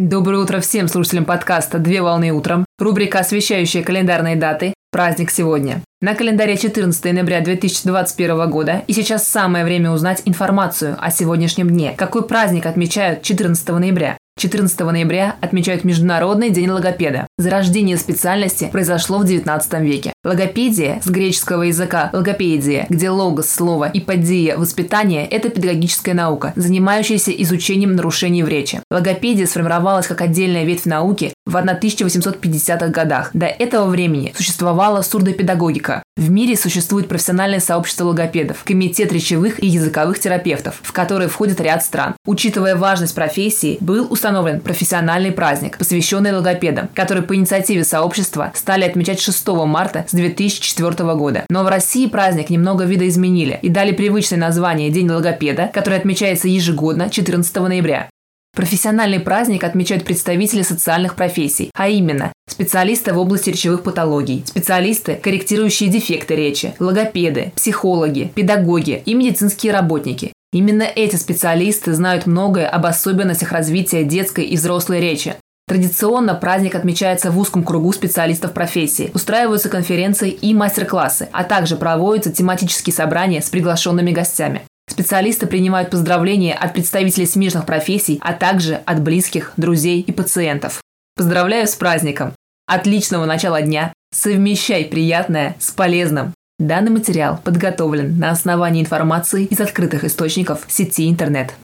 Доброе утро всем слушателям подкаста «Две волны утром». Рубрика, освещающая календарные даты. Праздник сегодня. На календаре 14 ноября 2021 года, и сейчас самое время узнать информацию о сегодняшнем дне. Какой праздник отмечают 14 ноября? 14 ноября отмечают Международный день логопеда. Зарождение специальности произошло в 19 веке. Логопедия с греческого языка логопедия, где логос – слово и подия – воспитание – это педагогическая наука, занимающаяся изучением нарушений в речи. Логопедия сформировалась как отдельная ветвь науки в 1850-х годах. До этого времени существовала сурдопедагогика. В мире существует профессиональное сообщество логопедов, комитет речевых и языковых терапевтов, в который входит ряд стран. Учитывая важность профессии, был установлен профессиональный праздник, посвященный логопедам, который по инициативе сообщества стали отмечать 6 марта с 2004 года. Но в России праздник немного видоизменили и дали привычное название День логопеда, который отмечается ежегодно 14 ноября. Профессиональный праздник отмечают представители социальных профессий, а именно специалисты в области речевых патологий, специалисты, корректирующие дефекты речи, логопеды, психологи, педагоги и медицинские работники. Именно эти специалисты знают многое об особенностях развития детской и взрослой речи. Традиционно праздник отмечается в узком кругу специалистов профессии. Устраиваются конференции и мастер-классы, а также проводятся тематические собрания с приглашенными гостями. Специалисты принимают поздравления от представителей смежных профессий, а также от близких, друзей и пациентов. Поздравляю с праздником! Отличного начала дня! Совмещай приятное с полезным! Данный материал подготовлен на основании информации из открытых источников сети интернет.